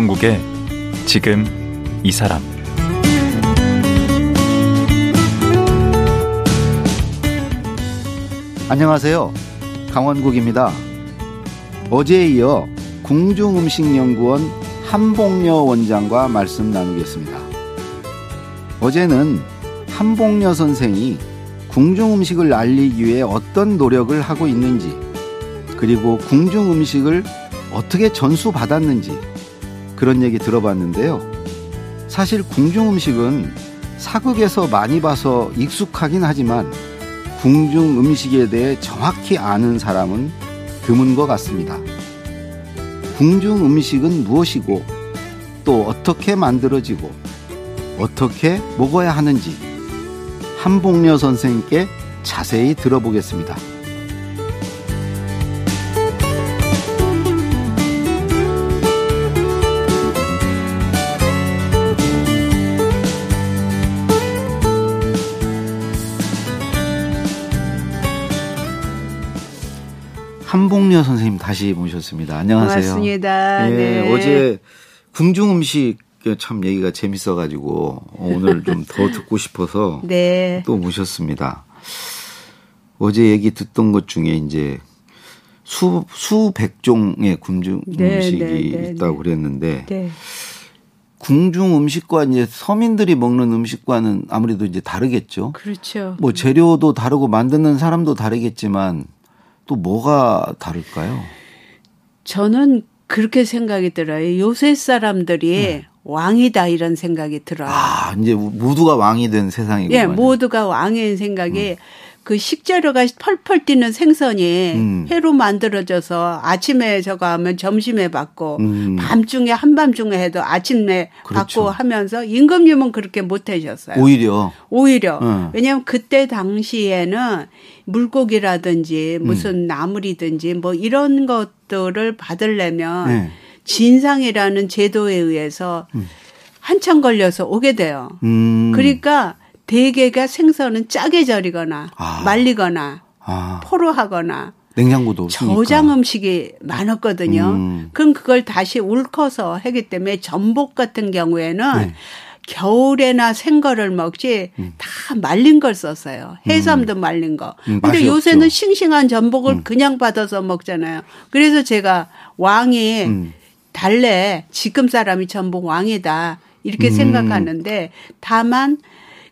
강원국의 지금 이 사람 안녕하세요. 강원국입니다. 어제에 이어 궁중음식연구원 한복녀 원장과 말씀 나누겠습니다. 어제는 한복녀 선생이 궁중음식을 알리기 위해 어떤 노력을 하고 있는지, 그리고 궁중음식을 어떻게 전수받았는지, 그런 얘기 들어봤는데요. 사실 궁중 음식은 사극에서 많이 봐서 익숙하긴 하지만 궁중 음식에 대해 정확히 아는 사람은 드문 것 같습니다. 궁중 음식은 무엇이고 또 어떻게 만들어지고 어떻게 먹어야 하는지 한복녀 선생님께 자세히 들어보겠습니다. 한복녀 선생님 다시 모셨습니다. 안녕하세요. 반갑습니다. 예, 네. 어제 궁중 음식 참 얘기가 재밌어가지고 오늘 좀 더 듣고 싶어서 네. 또 모셨습니다. 어제 얘기 듣던 것 중에 이제 수 수백 종의 궁중 네, 음식이 네, 네, 있다고 네. 그랬는데 네. 궁중 음식과 이제 서민들이 먹는 음식과는 아무래도 이제 다르겠죠. 그렇죠. 뭐 재료도 다르고 만드는 사람도 다르겠지만 또 뭐가 다를까요? 저는 그렇게 생각이 들어요. 요새 사람들이 왕이다 이런 생각이 들어요. 네. 아, 이제 모두가 왕이 된 세상이군요. 예, 모두가 왕인 생각이 그 식재료가 펄펄 뛰는 생선이 음. 회로 만들어져서 아침에 저거 하면 점심에 받고 음. 밤중에 한밤중에 해도 아침에 그렇죠. 받고 하면서 임금님은 그렇게 못 하셨어요. 오히려 오히려 응. 왜냐하면 그때 당시에는 물고기라든지 음. 무슨 나물이든지 뭐 이런 것들을 받으려면 네. 진상이라는 제도에 의해서 한참 걸려서 오게 돼요. 음. 그러니까 대개가 생선은 짜게 절이거나 아. 말리거나 아, 포로하거나 냉장고도 없으니까. 저장 음식이 많았거든요. 음. 그럼 그걸 다시 울커서 하기 때문에 전복 같은 경우에는 네. 겨울에나 생거를 먹지 다 말린 걸 썼어요. 해삼도 말린 거. 음, 근데 요새는 없죠. 싱싱한 전복을 그냥 받아서 먹잖아요. 그래서 제가 왕이 음. 달래 지금 사람이 전복 왕이다 이렇게 음. 생각하는데 다만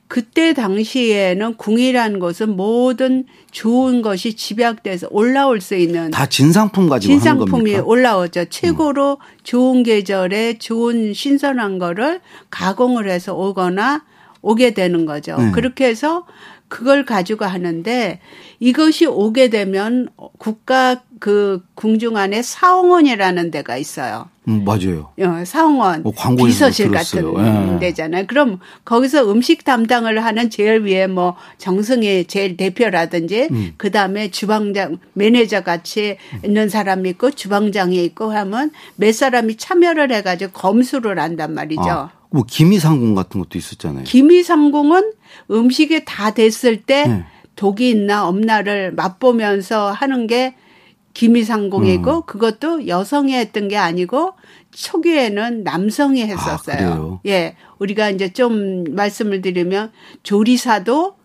그때 당시에는 궁이라는 것은 모든 좋은 것이 집약돼서 올라올 수 있는 다 진상품 가지고 진상품이? 올라오죠. 최고로 좋은 계절에 좋은 신선한 거를 가공을 해서 오거나 오게 되는 거죠. 네. 그렇게 해서 그걸 가지고 하는데 이것이 오게 되면 국가 그 궁중 안에 사홍원이라는 데가 있어요. 음, 맞아요. 어, 뭐 광고에서 비서실. 같은 예. 데잖아요. 그럼 거기서 음식 담당을 하는 제일 위에 뭐 정승이 제일 대표라든지 음. 그 다음에 주방장 매니저 같이 있는 사람이 있고 주방장이 있고 하면 몇 사람이 참여를 해가지고 검수를 한단 말이죠. 아, 뭐 기미상궁 같은 것도 있었잖아요. 기미상궁은 음식이 다 됐을 때 네. 독이 있나 없나를 맛보면서 하는 게 기미상궁이고 음. 그것도 여성이 했던 게 아니고 초기에는 남성이 했었어요. 아? 예. 우리가 이제 좀 말씀을 드리면 조리사도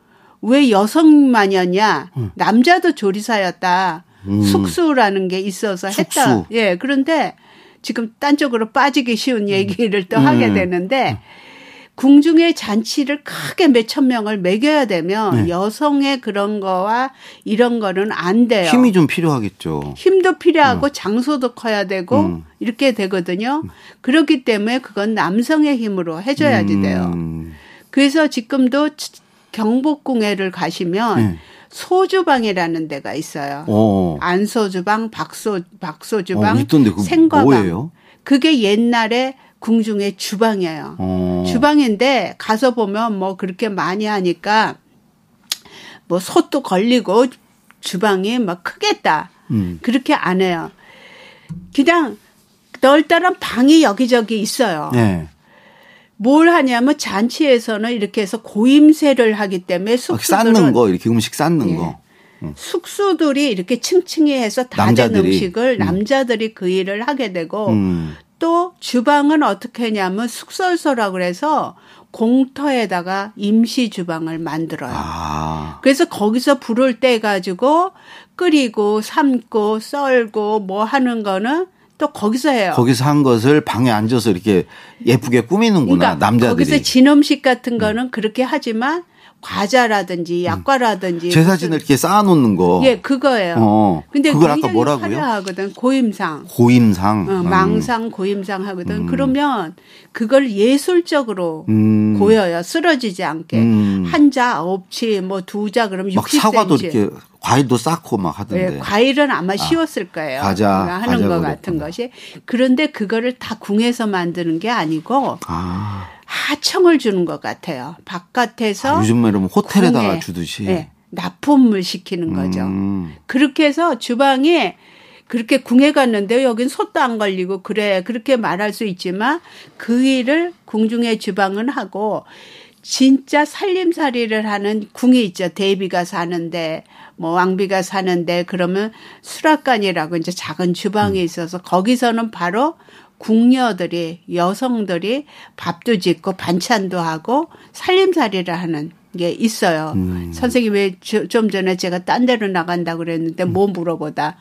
왜 여성만이었냐? 남자도 조리사였다. 음. 숙수라는 게 있어서 했다. 숙수. 예. 그런데 지금 딴 쪽으로 빠지기 쉬운 얘기를 또 하게 음. 되는데 궁중의 잔치를 크게 몇천 명을 먹여야 되면 네. 여성의 그런 거와 이런 거는 안 돼요. 힘이 좀 필요하겠죠. 힘도 필요하고 장소도 커야 되고 음. 이렇게 되거든요. 그렇기 때문에 그건 남성의 힘으로 해줘야지 돼요. 음, 그래서 지금도 경복궁회를 가시면 네. 소주방이라는 데가 있어요. 어. 안소주방, 박소 어, 박소주방, 그거 생과방. 뭐예요? 그게 옛날에 궁중의 주방이에요. 어. 주방인데 가서 보면 뭐 그렇게 많이 하니까 뭐 솥도 걸리고 주방이 막 크겠다. 음. 그렇게 안 해요. 그냥 널따란 방이 여기저기 있어요. 네. 뭘 하냐면 잔치에서는 이렇게 해서 고임세를 하기 때문에 아, 숙수들은 쌓는 거 이렇게 음식 쌓는 예. 거. 숙수들이 이렇게 층층이 해서 다된 남자들이. 음식을 음. 남자들이 그 일을 하게 되고 음. 또 주방은 어떻게 하냐면 숙설소라고 그래서 공터에다가 임시 주방을 만들어요. 아. 그래서 거기서 불을 떼 가지고 끓이고 삶고 썰고 뭐 하는 거는 또 거기서 해요. 거기서 한 것을 방에 앉아서 이렇게 예쁘게 꾸미는구나 그러니까 남자들이. 음. 거기서 진음식 같은 거는 그렇게 하지만 과자라든지 약과라든지 제 사진을 이렇게 쌓아놓는 거. 예 그거예요. 어. 근데 그걸 아까 뭐라고요? 화려하거든 고임상. 고임상. 어, 음. 망상 고임상 하거든. 그러면 그걸 예술적으로 음. 보여요. 쓰러지지 않게. 음. 한자 아홉치 뭐 두 자 그러면 막 60cm. 사과도 이렇게 과일도 쌓고 막 하던데. 예, 과일은 아마 쉬웠을 거예요. 과자, 하는 과자 것 같은 그랬구나. 것이. 그런데 그거를 다 궁에서 만드는 게 아니고 아. 하청을 주는 것 같아요. 바깥에서 아, 요즘 이러면 호텔에다가 주듯이. 예, 납품을 시키는 거죠. 음. 그렇게 해서 주방에 그렇게 궁에 갔는데 여긴 솥도 안 걸리고 그래 그렇게 말할 수 있지만 그 일을 궁중의 주방은 하고 진짜 살림살이를 하는 궁이 있죠. 대비가 사는데 뭐 왕비가 사는데 그러면 수락관이라고 이제 작은 주방이 음. 있어서 거기서는 바로 궁녀들이 여성들이 밥도 짓고 반찬도 하고 살림살이를 하는 게 있어요. 음. 선생님이 저- 좀 전에 제가 딴 데로 나간다 그랬는데 뭐 물어보다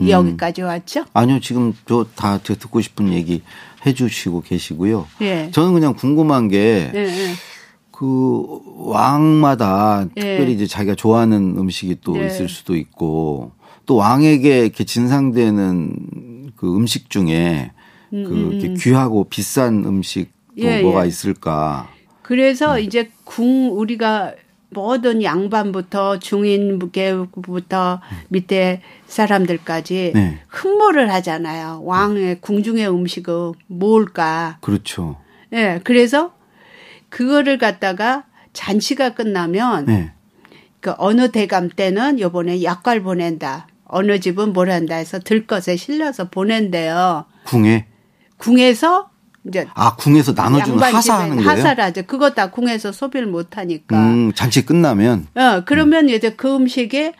음. 여기까지 왔죠? 아니요, 지금 저 다 듣고 싶은 얘기 해주시고 계시고요. 예. 저는 그냥 궁금한 게, 예, 예. 그, 왕마다 예. 특별히 이제 자기가 좋아하는 음식이 또 네. 있을 수도 있고, 또 왕에게 이렇게 진상되는 그 음식 중에 그 이렇게 귀하고 비싼 음식 또 예, 뭐가 예. 있을까. 그래서 음. 이제 궁 우리가 모든 양반부터 중인부터 밑에 사람들까지 네. 흠모를 하잖아요. 왕의 궁중의 음식은 뭘까? 그렇죠. 예, 그래서 그거를 갖다가 잔치가 끝나면 네. 그 어느 대감 때는 요번에 약갈 보낸다. 어느 집은 뭘 한다 해서 들것에 실려서 보낸대요. 궁에. 궁에서 이제 아, 궁에서 나눠주는 하사하는 거예요? 하사를 하죠. 그거 다 궁에서 소비를 못 하니까. 음, 잔치 끝나면. 어, 그러면 이제 그 음식이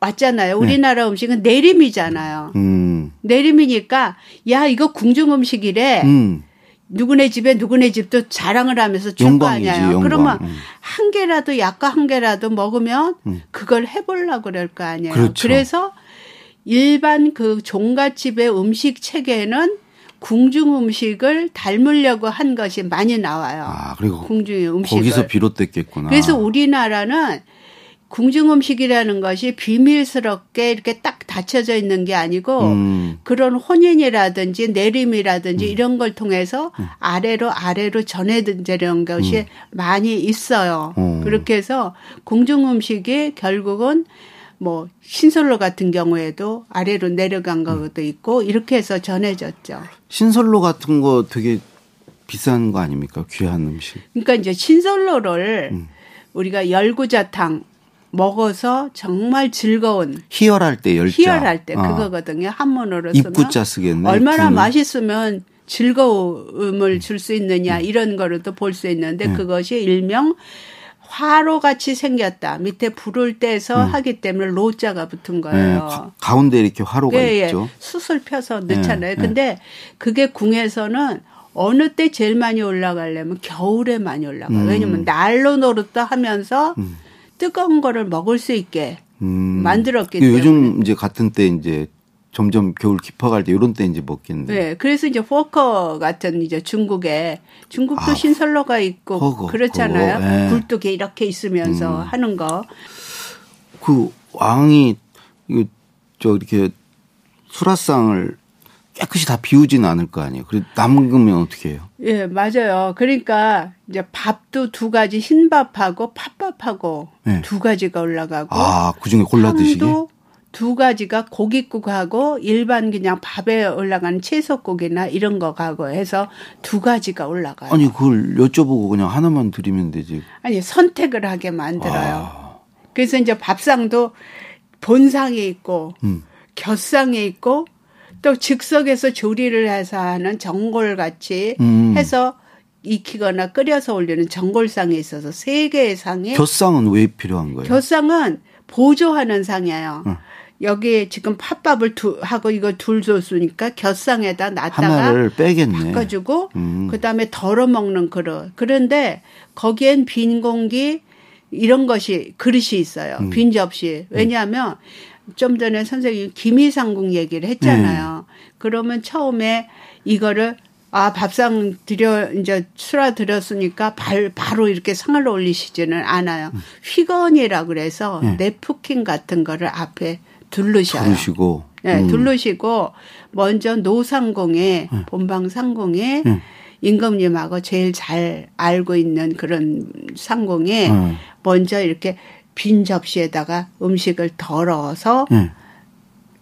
왔잖아요. 우리나라 음식은 내림이잖아요. 네. 음, 내림이니까 야 이거 궁중 음식이래. 음. 누구네 집에 누구네 집도 자랑을 하면서 아니에요. 영광. 그러면 음. 한 개라도 약과 한 개라도 먹으면 그걸 해보려고 그럴 거 아니에요. 그렇죠. 래서 일반 그 종갓집의 음식 체계는 궁중 음식을 닮으려고 한 것이 많이 나와요. 아, 그리고 궁중의 음식을. 거기서 비롯됐겠구나. 그래서 우리나라는 궁중 음식이라는 것이 비밀스럽게 이렇게 딱 닫혀져 있는 게 아니고 음. 그런 혼인이라든지 내림이라든지 이런 걸 통해서 아래로 아래로 전해드리는 것이 많이 있어요. 음. 그렇게 해서 궁중 음식이 결국은 뭐 신설로 같은 경우에도 아래로 내려간 것도 있고 이렇게 해서 전해졌죠. 신설로 같은 거 되게 비싼 거 아닙니까? 귀한 음식. 그러니까 이제 신설로를 우리가 열구자탕 먹어서 정말 즐거운 희열할 때 열자. 희열할 때 어. 그거거든요. 한문으로 쓰면 입구자 쓰겠네. 얼마나 구는. 맛있으면 즐거움을 줄 수 있느냐 이런 거로도 볼 수 있는데 그것이 일명 화로 같이 생겼다. 밑에 불을 떼서 하기 때문에 로자가 붙은 네, 거예요. 가, 가운데 이렇게 화로가 예, 예. 있죠. 숯을 펴서 넣잖아요. 예, 예. 근데 그게 궁에서는 어느 때 제일 많이 올라가려면 겨울에 많이 올라가요. 음. 왜냐면 날로 노릇다 하면서 뜨거운 거를 먹을 수 있게 음. 만들었기 그 때문에. 요즘 이제 같은 때 이제 점점 겨울 깊어갈 때 이런 때 이제 먹겠네. 네, 그래서 이제 포커 같은 이제 중국에 중국도 아, 신설로가 있고 허거, 그렇잖아요. 예. 굴뚝에 이렇게 있으면서 음. 하는 거. 그 왕이 저 이렇게 수라상을 깨끗이 다 비우지는 않을 거 아니에요. 그래 남으면 어떻게 해요? 예, 맞아요. 그러니까 이제 밥도 두 가지 흰밥하고 팥밥하고 네. 두 가지가 올라가고 아, 그 중에 골라 드시게? 도두 가지가 고깃국하고 일반 그냥 밥에 올라가는 채소국이나 이런 거 가고 해서 두 가지가 올라가요. 아니, 그걸 여쭤보고 그냥 하나만 드리면 되지. 아니 선택을 하게 만들어요. 아. 그래서 이제 밥상도 본상이 있고 음. 곁상이 있고 또 즉석에서 조리를 해서 하는 전골 같이 음. 해서 익히거나 끓여서 올리는 전골상이 있어서 세 개의 상이 곁상은 왜 필요한 거예요? 곁상은 보조하는 상이에요. 응. 여기 지금 팥밥을 두, 하고 이거 둘 줬으니까 곁상에다 놨다가 하나를 빼겠네. 바꿔주고 음. 그다음에 덜어 먹는 그릇. 그런데 거기엔 빈 공기 이런 것이 그릇이 있어요. 음. 빈 접시. 왜냐하면 좀 전에 선생님 기미상궁 얘기를 했잖아요. 네. 그러면 처음에 이거를 아 밥상 드려 이제 수라 드렸으니까 발, 바로 이렇게 상을 올리시지는 않아요. 휘건이라 그래서 음. 네. 네프킨 같은 거를 앞에 두르셔요. 부르시고. 네, 음. 두르시고 먼저 노상공에 본방 상공에 음. 임금님하고 제일 잘 알고 있는 그런 상공에 음. 먼저 이렇게 빈 접시에다가 음식을 덜어서 예.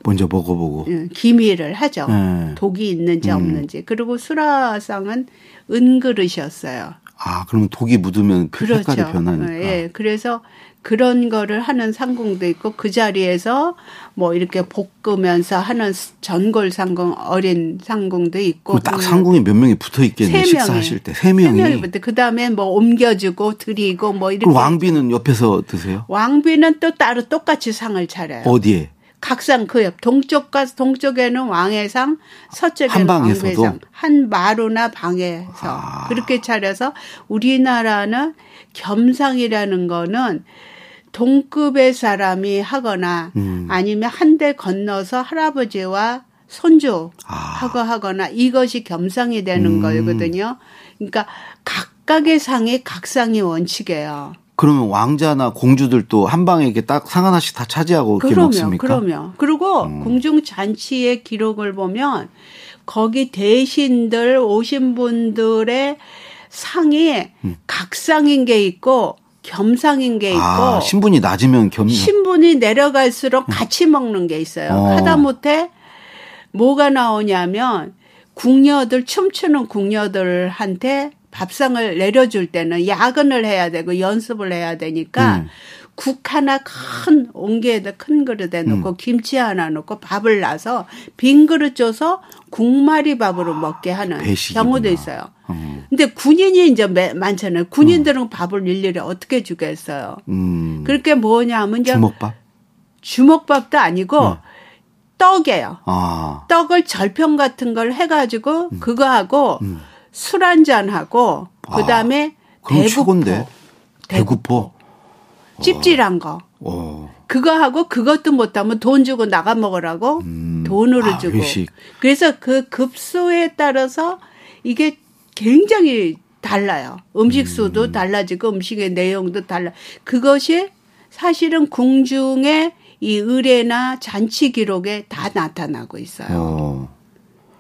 먼저 먹어보고. 음, 기미를 하죠. 네. 독이 있는지 음. 없는지. 그리고 수라상은 은그릇이었어요. 아, 그러면 독이 묻으면 그 그렇죠. 색깔이 변하니까. 예. 그래서 그런 거를 하는 상공도 있고 그 자리에서 뭐 이렇게 볶으면서 하는 전골 상공 어린 상공도 있고 그딱 상궁에 몇 명이 붙어 있겠네. 세 명이. 식사하실 때. 세 명이. 그 다음에 뭐 옮겨주고 드리고 뭐 이렇게 왕비는 옆에서 드세요? 왕비는 또 따로 똑같이 상을 차려요. 어디에? 각상 그 옆 동쪽과 동쪽에는 왕의 상, 서쪽에는 한 방에서도? 왕비의 상, 한 마루나 방에서 아. 그렇게 차려서 우리나라는 겸상이라는 거는 동급의 사람이 하거나 음. 아니면 한 대 건너서 할아버지와 손주 아. 하고 하거나 이것이 겸상이 되는 음. 거거든요. 그러니까 각각의 상이 각상이 원칙이에요. 그러면 왕자나 공주들도 한 방에 이렇게 딱 상 하나씩 다 차지하고 그러면 먹습니까? 그러면 그리고 음. 궁중 잔치의 기록을 보면 거기 대신들 오신 분들의 상이 각상인 게 있고 겸상인 게 있고 음. 아, 신분이 낮으면 겸 신분이 내려갈수록 같이 먹는 게 있어요. 어. 하다못해 뭐가 나오냐면 궁녀들 춤추는 궁녀들한테 밥상을 내려줄 때는 야근을 해야 되고 연습을 해야 되니까 음. 국 하나 큰 옹기에다 큰 그릇에 넣고 음. 김치 하나 넣고 밥을 놔서 빈 그릇 줘서 국말이 밥으로 먹게 하는 배식이구나. 경우도 있어요. 음. 근데 군인이 이제 매- 많잖아요. 군인들은 밥을 일일이 어떻게 주겠어요. 음. 그렇게 뭐냐면 이제 주먹밥? 주먹밥도 아니고 네. 떡이에요. 아. 떡을 절편 같은 걸 해가지고 그거 하고 음. 술 한 잔 하고 그 다음에 그럼 대구포. 대구포. 찝찝한 거 어. 그거 하고 그것도 못하면 돈 주고 나가 먹으라고 음. 돈으로 아, 주고 회식. 그래서 그 급수에 따라서 이게 굉장히 달라요. 음식 수도 달라지고 음식의 내용도 달라. 그것이 사실은 궁중의 이 의례나 잔치 기록에 다 나타나고 있어요. 어.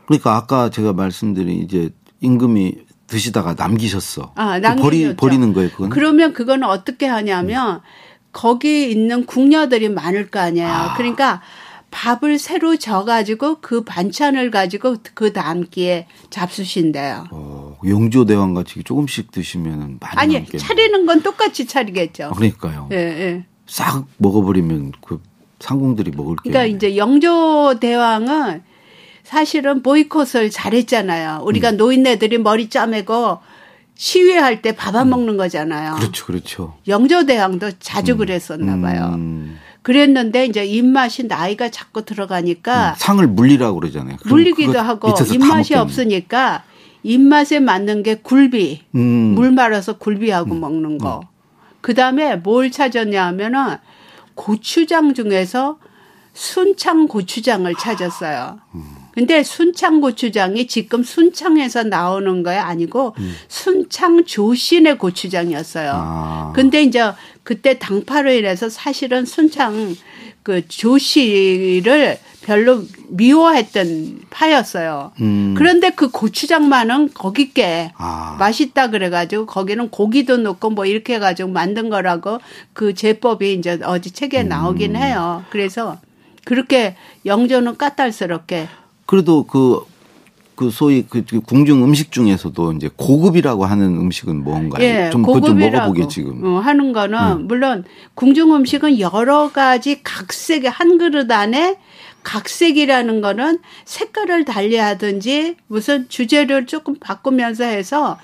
그러니까 아까 제가 말씀드린 이제 임금이 드시다가 남기셨어. 아, 그 버리, 남기셨죠. 버리는 거예요, 그건? 그러면 그거는 어떻게 하냐면 거기 있는 궁녀들이 많을 거 아니에요. 아. 그러니까 밥을 새로 져가지고 그 반찬을 가지고 그 다음 끼에 잡수신대요. 어, 영조대왕 같이 조금씩 드시면 많이 아니 남겠네. 차리는 건 똑같이 차리겠죠. 아, 그러니까요. 예, 예. 싹 먹어버리면 그 상공들이 먹을 게. 그러니까 이제 영조 대왕은 사실은 보이콧을 잘했잖아요. 우리가 음. 노인네들이 머리 짜매고 시위할 때 밥안 먹는 거잖아요. 그렇죠, 그렇죠. 영조 대왕도 자주 그랬었나 봐요. 음, 그랬는데 이제 입맛이 나이가 자꾸 들어가니까 상을 물리라고 그러잖아요. 물리기도 하고 입맛이. 없으니까 입맛에 맞는 게 굴비. 음. 물 말아서 굴비하고 먹는 거. 그 다음에 뭘 찾았냐 하면은 고추장 중에서 순창 고추장을 찾았어요. 근데 순창 고추장이 지금 순창에서 나오는 거 아니고 순창 조신의 고추장이었어요. 아. 근데 이제 그때 당파로 인해서 사실은 순창 그 조씨를 별로 미워했던 파였어요. 음. 그런데 그 고추장만은 거기께 아. 맛있다 그래가지고 거기는 고기도 넣고 뭐 이렇게 해가지고 만든 거라고 그 제법이 이제 어디 책에 음. 나오긴 해요. 그래서 그렇게 영조는 까탈스럽게 그래도 그, 그 소위 그 궁중 음식 중에서도 이제 고급이라고 하는 음식은 뭔가요? 예, 좀, 그거 좀 고급이라고 먹어보게 지금. 어, 하는 거는 물론 궁중 음식은 여러 가지 각색의 한 그릇 안에 각색이라는 거는 색깔을 달리하든지 무슨 주재료를 조금 바꾸면서 해서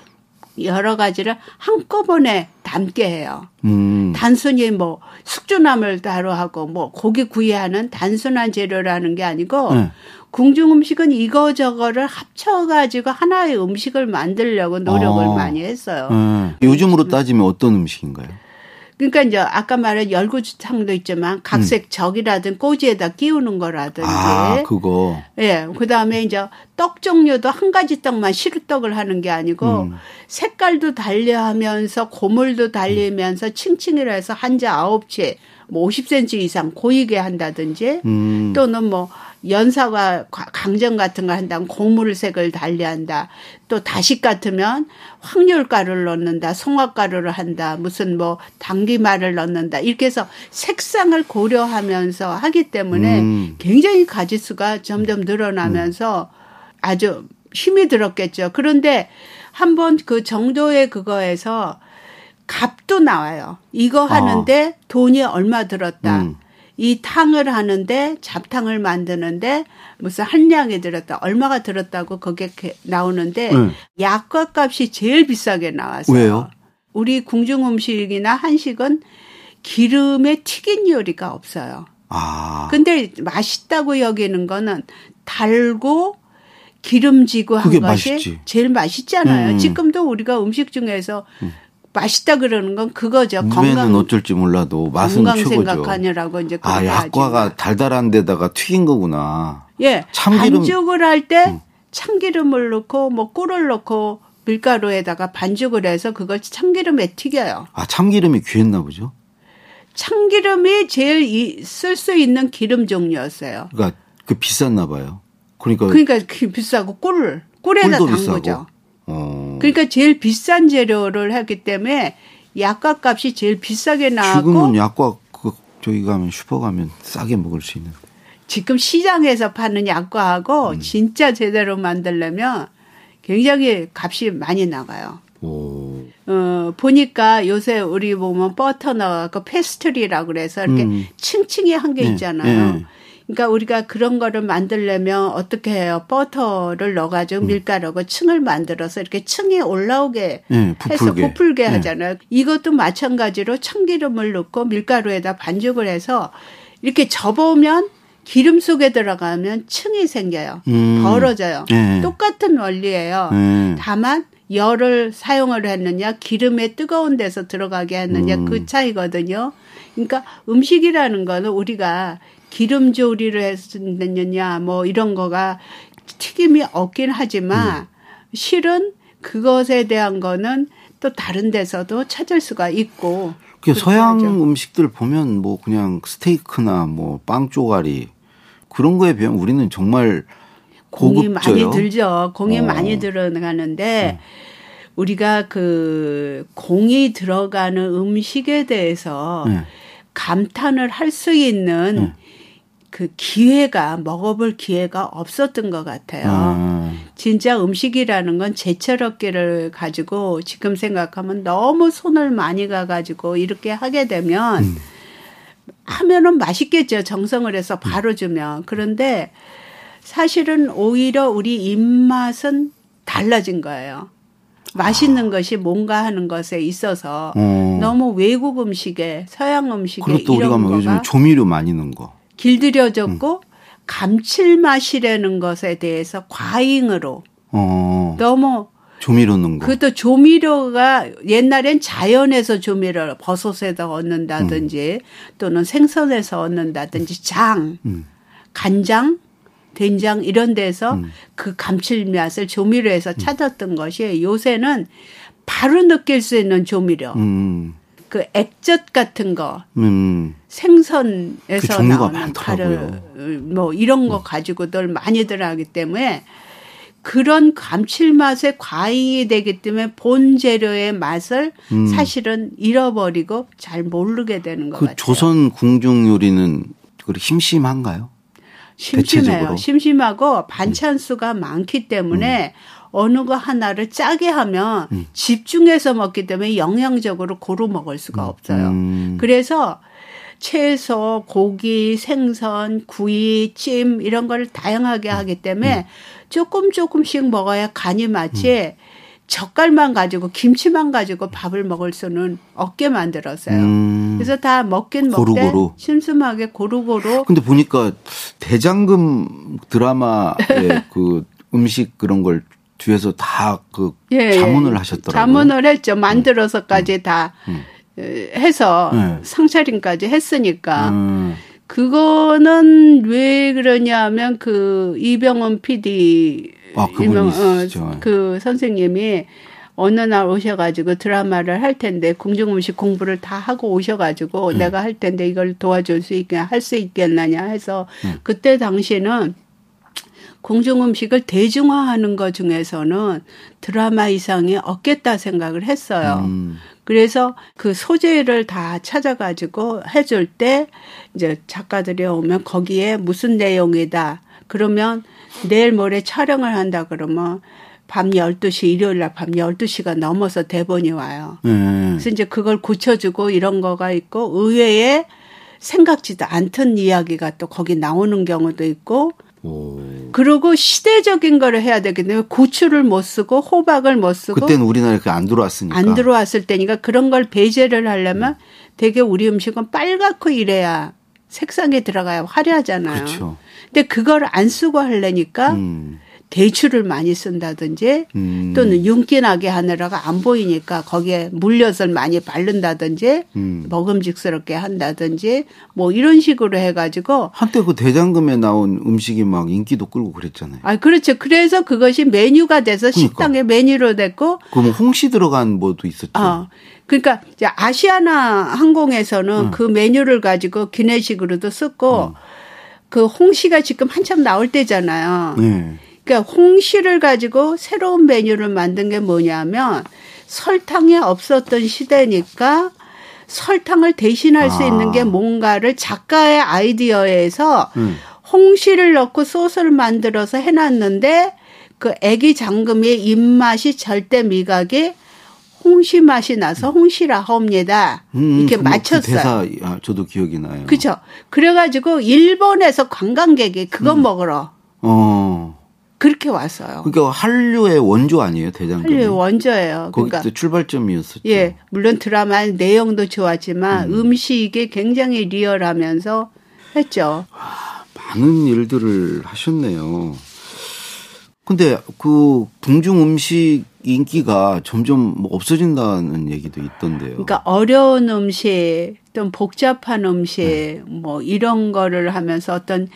여러 가지를 한꺼번에 남게 해요. 음. 단순히 뭐 숙주나물 따로 하고 뭐 고기 구이하는 단순한 재료라는 게 아니고 네. 궁중 음식은 이거저거를 합쳐가지고 하나의 음식을 만들려고 노력을 어. 많이 했어요. 네. 요즘으로 따지면 어떤 음식인가요? 그러니까 이제 아까 말한 열구탕도 있지만 각색 적이라든 꼬지에다 끼우는 거라든지 음. 아, 그거. 예, 그 다음에 이제 떡 종류도 한 가지 떡만 시루떡을 하는 게 아니고 음. 색깔도 달려하면서 고물도 달리면서 칭칭이라 해서 한자 아홉 채, 뭐 50cm 이상 고이게 한다든지 음. 또는 뭐 연사과 과- 강정 같은 걸 한다면 고물색을 달리한다. 또 다식 같으면 확률가루를 넣는다. 송화가루를 한다. 무슨 뭐 당귀말을 넣는다. 이렇게 해서 색상을 고려하면서 하기 때문에 음. 굉장히 가지수가 점점 늘어나면서 아주 힘이 들었겠죠. 그런데 한번 그 정도의 그거에서 값도 나와요. 이거 하는데 돈이 얼마 들었다. 아. 음. 이 탕을 하는데 잡탕을 만드는데 무슨 한량이 들었다. 얼마가 들었다고 거기에 나오는데 네. 약과 값이 제일 비싸게 나왔어요. 왜요? 우리 궁중 음식이나 한식은 기름에 튀긴 요리가 없어요. 아. 근데 맛있다고 여기는 거는 달고 기름지고 한 것이 맛있지. 제일 맛있잖아요. 음. 지금도 우리가 음식 중에서 맛있다 그러는 건 그거죠. 건강 어쩔지 몰라도 맛은 건강 최고죠. 생각하느라고 이제 아, 약과가 하지만. 달달한 데다가 튀긴 거구나. 예 참기름- 음. 반죽을 할때 참기름을 넣고 뭐 꿀을 넣고 밀가루에다가 반죽을 해서 그걸 참기름에 튀겨요. 아, 참기름이 귀했나 보죠? 참기름이 제일 쓸 수 있는 기름 종류였어요. 그러니까 그 비쌌나 봐요. 그러니까 그러니까 그 비싸고 꿀 꿀에다 담그죠. 어. 그러니까 제일 비싼 재료를 하기 때문에 약과 값이 제일 비싸게 나왔고 지금은 약과 그 저기 가면 슈퍼 가면 싸게 먹을 수 있는. 지금 시장에서 파는 약과하고 음. 진짜 제대로 만들려면 굉장히 값이 많이 나가요. 오. 어, 보니까 요새 우리 보면 버터 넣어갖고 페스트리라고 그래서 이렇게 음. 층층이 한게 네, 있잖아요. 네. 그러니까 우리가 그런 거를 만들려면 어떻게 해요? 버터를 음. 넣어가지고 밀가루고 층을 만들어서 이렇게 층이 올라오게 네, 해서 부풀게. 네. 하잖아요. 이것도 마찬가지로 참기름을 넣고 밀가루에다 반죽을 해서 이렇게 접으면 기름 속에 들어가면 층이 생겨요. 음. 벌어져요. 네. 똑같은 원리예요. 네. 다만 열을 사용을 했느냐, 기름에 뜨거운 데서 들어가게 했느냐 음. 그 차이거든요. 그러니까 음식이라는 거는 우리가 기름 조리를 했느냐 뭐 이런 거가 튀김이 없긴 음. 하지만 실은 그것에 대한 거는 또 다른 데서도 찾을 수가 있고 그 서양 하죠. 음식들 보면 뭐 그냥 스테이크나 뭐빵 쪼가리 그런 거에 비하면 우리는 정말 공이 고급져요. 많이 들죠. 공이 어. 많이 들어가는데 우리가 그 공이 들어가는 음식에 대해서 네. 감탄을 할 수 있는 네. 그 기회가 먹어볼 기회가 없었던 것 같아요. 아, 진짜 음식이라는 건 제철업계를 가지고 지금 생각하면 너무 손을 많이 가가지고 이렇게 하게 되면 음. 하면은 맛있겠죠. 정성을 해서 바로 주면. 그런데 사실은 오히려 우리 입맛은 달라진 거예요. 맛있는 것이 뭔가 하는 것에 있어서 어. 너무 외국 음식에 서양 음식에 그리고 또 우리가 이런 뭐 요즘 조미료 많이 넣은 거. 길들여졌고 감칠맛이라는 것에 대해서 과잉으로 어. 너무 조미료 넣은 거. 그것도 조미료가 옛날엔 자연에서 조미료를 버섯에다 얻는다든지 또는 생선에서 얻는다든지 장, 음. 간장, 된장 이런 데서 그 감칠맛을 조미료에서 찾았던 것이 요새는 바로 느낄 수 있는 조미료. 음. 그 액젓 같은 거 음. 그 생선에서 종류가 나오는. 바로 뭐 이런 거 가지고들 많이들 하기 때문에 그런 감칠맛에 과잉이 되기 때문에 본 재료의 맛을 사실은 잃어버리고 잘 모르게 되는 것 그 같아요. 조선 궁중 요리는 그 심심한가요? 심심해요. 대체적으로? 심심하고 반찬 수가 많기 때문에 어느 거 하나를 짜게 하면 집중해서 먹기 때문에 영양적으로 고루 먹을 수가 없어요. 음. 그래서 채소, 고기, 생선, 구이, 찜 이런 걸 다양하게 하기 때문에 조금 조금씩 먹어야 간이 맞지 젓갈만 가지고 김치만 가지고 밥을 먹을 수는 없게 만들었어요. 음. 그래서 다 먹긴 먹되 고루고루. 심심하게 고루고루 근데 보니까 대장금 드라마의 그 음식 그런 걸 뒤에서 다그 예, 자문을 예. 하셨더라고요. 자문을 했죠. 만들어서까지 다 에, 해서 네. 상차림까지 했으니까. 음. 그거는 왜 그러냐면 그 이병헌 PD 아, 그분이 있으시죠. 그 선생님이 어느 날 오셔가지고 드라마를 할 텐데 궁중음식 공부를 다 하고 네. 오셔가지고 내가 할 텐데 이걸 도와줄 수 있게 할 수 있겠느냐 해서 네. 그때 당시는 공중 음식을 대중화하는 것 중에서는 드라마 이상이 없겠다 생각을 했어요. 음. 그래서 그 소재를 다 찾아가지고 해줄 때 이제 작가들이 오면 거기에 무슨 내용이다. 그러면 내일 모레 촬영을 한다 그러면 밤 12시, 일요일 날 밤 12시가 넘어서 대본이 와요. 예. 그래서 이제 그걸 고쳐주고 이런 거가 있고 의외에 생각지도 않던 이야기가 또 거기 나오는 경우도 있고 오. 그리고 시대적인 거를 해야 되기 때문에 고추를 못 쓰고 호박을 못 쓰고 그때는 우리나라에 안 들어왔으니까. 안 들어왔을 때니까 그런 걸 배제를 하려면 되게 우리 음식은 빨갛고 이래야 색상에 들어가야 화려하잖아요. 그렇죠. 근데 그걸 안 쓰고 하려니까 음. 대추를 많이 쓴다든지 음. 또는 윤기나게 하느라가 안 보이니까 거기에 물엿을 많이 바른다든지 음. 먹음직스럽게 한다든지 뭐 이런 식으로 해가지고 한때 그 대장금에 나온 음식이 막 인기도 끌고 그랬잖아요. 아 그렇죠. 그래서 그것이 메뉴가 돼서 그러니까. 식당의 메뉴로 됐고 그뭐 홍시 들어간 뭐도 있었죠. 어. 그러니까 이제 아시아나 항공에서는 그 메뉴를 가지고 기내식으로도 쓰고 그 홍시가 지금 한참 나올 때잖아요. 네. 그러니까 홍시를 가지고 새로운 메뉴를 만든 게 뭐냐면 설탕이 없었던 시대니까 설탕을 대신할 수 아. 있는 게 뭔가를 작가의 아이디어에서 음. 홍시를 넣고 소스를 만들어서 해놨는데 그 애기 장금의 입맛이 절대 미각이 홍시 맛이 나서 홍시라 합니다. 음, 이렇게 그 뭐, 그 맞췄어요. 대사 아, 저도 기억이 나요. 그죠? 그래가지고 일본에서 관광객이 그거 음. 먹으러 어. 그렇게 왔어요. 그러니까 한류의 원조 아니에요, 대장금이. 한류의 원조예요. 그러니까 또 출발점이었었죠. 예, 물론 드라마 내용도 좋았지만 음. 식이 굉장히 리얼하면서 했죠. 많은 일들을 하셨네요. 근데 그 궁중 음식 인기가 점점 뭐 없어진다는 얘기도 있던데요. 그러니까 어려운 음식, 또 복잡한 음식, 네. 뭐 이런 거를 하면서 어떤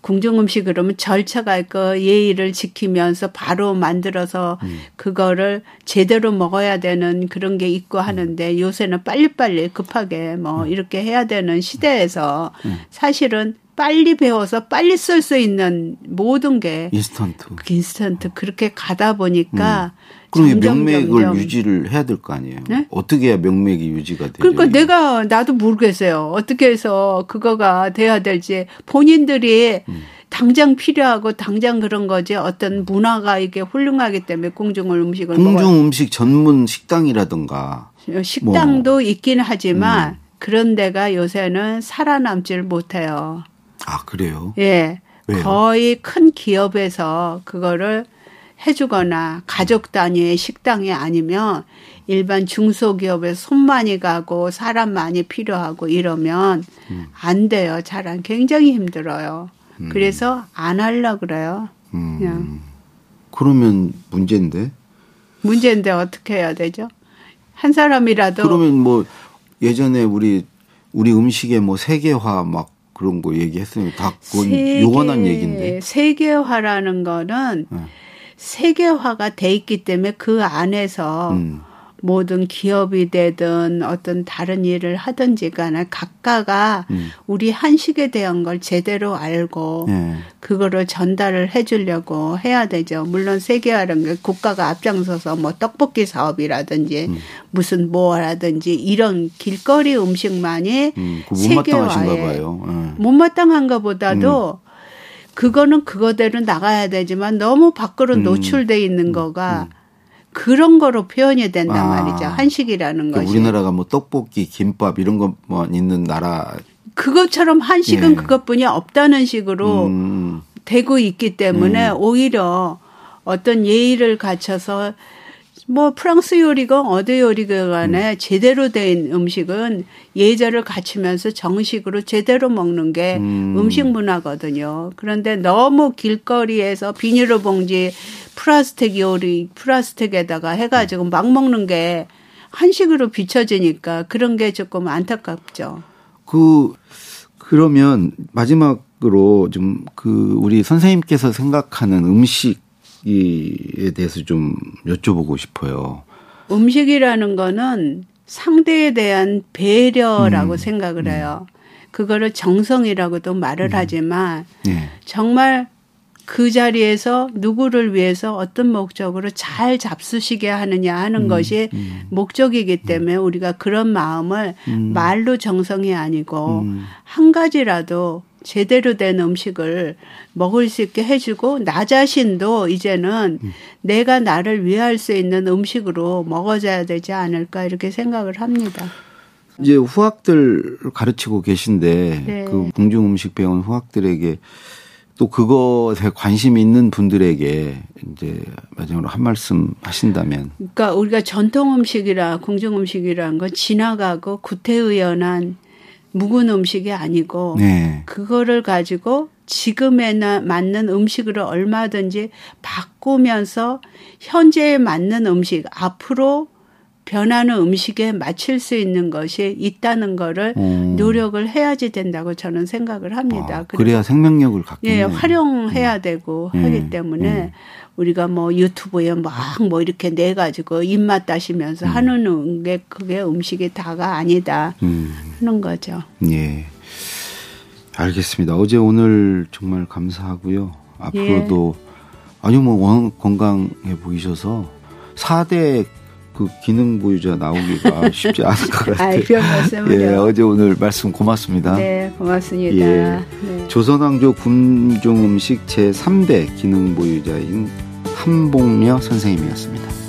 궁중 음식 그러면 절차가 있고 예의를 지키면서 바로 만들어서 음. 그거를 제대로 먹어야 되는 그런 게 있고 하는데 요새는 빨리빨리 급하게 뭐 음. 이렇게 해야 되는 시대에서 사실은 빨리 배워서 빨리 쓸 수 있는 모든 게 인스턴트. 인스턴트 그렇게 가다 보니까 그럼 이 명맥을 점점 유지를 해야 될 거 아니에요. 네? 어떻게 해야 명맥이 유지가 되죠? 그러니까 내가 나도 모르겠어요. 어떻게 해서 그거가 돼야 될지 본인들이 음. 당장 필요하고 당장 그런 거지 어떤 문화가 이게 훌륭하기 때문에 공중을 음식을 먹어요. 음식 전문 식당이라든가 식당도 뭐. 있긴 하지만 음. 그런 데가 요새는 살아남질 못해요. 아 그래요? 예. 왜요? 거의 큰 기업에서 그거를 해주거나 가족 단위의 식당이 아니면 일반 중소기업에서 손 많이 가고 사람 많이 필요하고 이러면 음. 안 돼요. 잘 안, 굉장히 힘들어요. 그래서 안 하려 그래요. 음. 그냥 그러면 문제인데. 문제인데 어떻게 해야 되죠? 한 사람이라도 그러면 뭐 예전에 우리 우리 음식의 뭐 세계화 막 그런 거 얘기했으니까 다 그건 세계- 요원한 얘기인데. 세계화라는 거는 네. 세계화가 돼 있기 때문에 그 안에서 음. 모든 기업이 되든 어떤 다른 일을 하든지 간에 각가가 음. 우리 한식에 대한 걸 제대로 알고 예. 그거를 전달을 해 주려고 해야 되죠. 물론 세계화라는 게 국가가 앞장서서 뭐 떡볶이 사업이라든지 음. 무슨 뭐라든지 이런 길거리 음식만이 음, 세계화에. 예. 못마땅한 것보다도 음. 그거는 그거대로 나가야 되지만 너무 밖으로 음. 노출돼 있는 거가 그런 거로 표현이 된단 아. 말이죠. 한식이라는 그러니까 것이. 우리나라가 뭐 떡볶이, 김밥 이런 것만 있는 나라. 그것처럼 한식은 예. 그것뿐이 없다는 식으로 음, 되고 있기 때문에 음. 오히려 어떤 예의를 갖춰서 뭐 프랑스 요리건 어디 요리건 간에 음. 제대로 된 음식은 예절을 갖추면서 정식으로 제대로 먹는 게 음. 식 문화거든요. 그런데 너무 길거리에서 비닐로 봉지 플라스틱 요리 플라스틱에다가 해가지고 막 먹는 게 한식으로 비춰지니까 그런 게 조금 안타깝죠. 그 그러면 마지막으로 좀 그 우리 선생님께서 생각하는 음식 이에 대해서 좀 여쭤보고 싶어요. 음식이라는 거는 상대에 대한 배려라고 음. 생각을 해요. 그거를 정성이라고도 말을 음. 하지만 네. 정말 그 자리에서 누구를 위해서 어떤 목적으로 잘 잡수시게 하느냐 하는 음, 것이 음. 목적이기 때문에 우리가 그런 마음을 음. 말로 정성이 아니고 음. 한 가지라도 제대로 된 음식을 먹을 수 있게 해주고 나 자신도 이제는 음. 내가 나를 위할 수 있는 음식으로 먹어줘야 되지 않을까 이렇게 생각을 합니다. 이제 후학들 가르치고 계신데 네. 그 궁중 음식 배운 후학들에게 또 그것에 관심 있는 분들에게 이제 마지막으로 한 말씀 하신다면. 그러니까 우리가 전통 음식이라 궁중 음식이라는 건 지나가고 구태의연한 묵은 음식이 아니고 네. 그거를 가지고 지금에 맞는 음식으로 얼마든지 바꾸면서 현재에 맞는 음식 앞으로 변하는 음식에 맞출 수 있는 것이 있다는 거를 음. 노력을 해야지 된다고 저는 생각을 합니다. 아, 그래야 생명력을 갖게 예, 활용해야 음. 되고 음. 하기 때문에 음. 우리가 뭐 유튜브에 막 뭐 이렇게 내 가지고 입맛 따시면서 음. 하는 게 그게 음식이 다가 아니다 음. 하는 거죠. 예. 알겠습니다. 어제 오늘 정말 감사하고요. 앞으로도 예. 아주 뭐 건강해 보이셔서 4대 그 기능 보유자 나오기가 쉽지 않은 것 같아요. 아, 예, 어제 오늘 말씀 고맙습니다. 네, 고맙습니다. 예, 네. 조선왕조 군종 음식 제 3대 기능 보유자인 한봉녀 선생님이었습니다.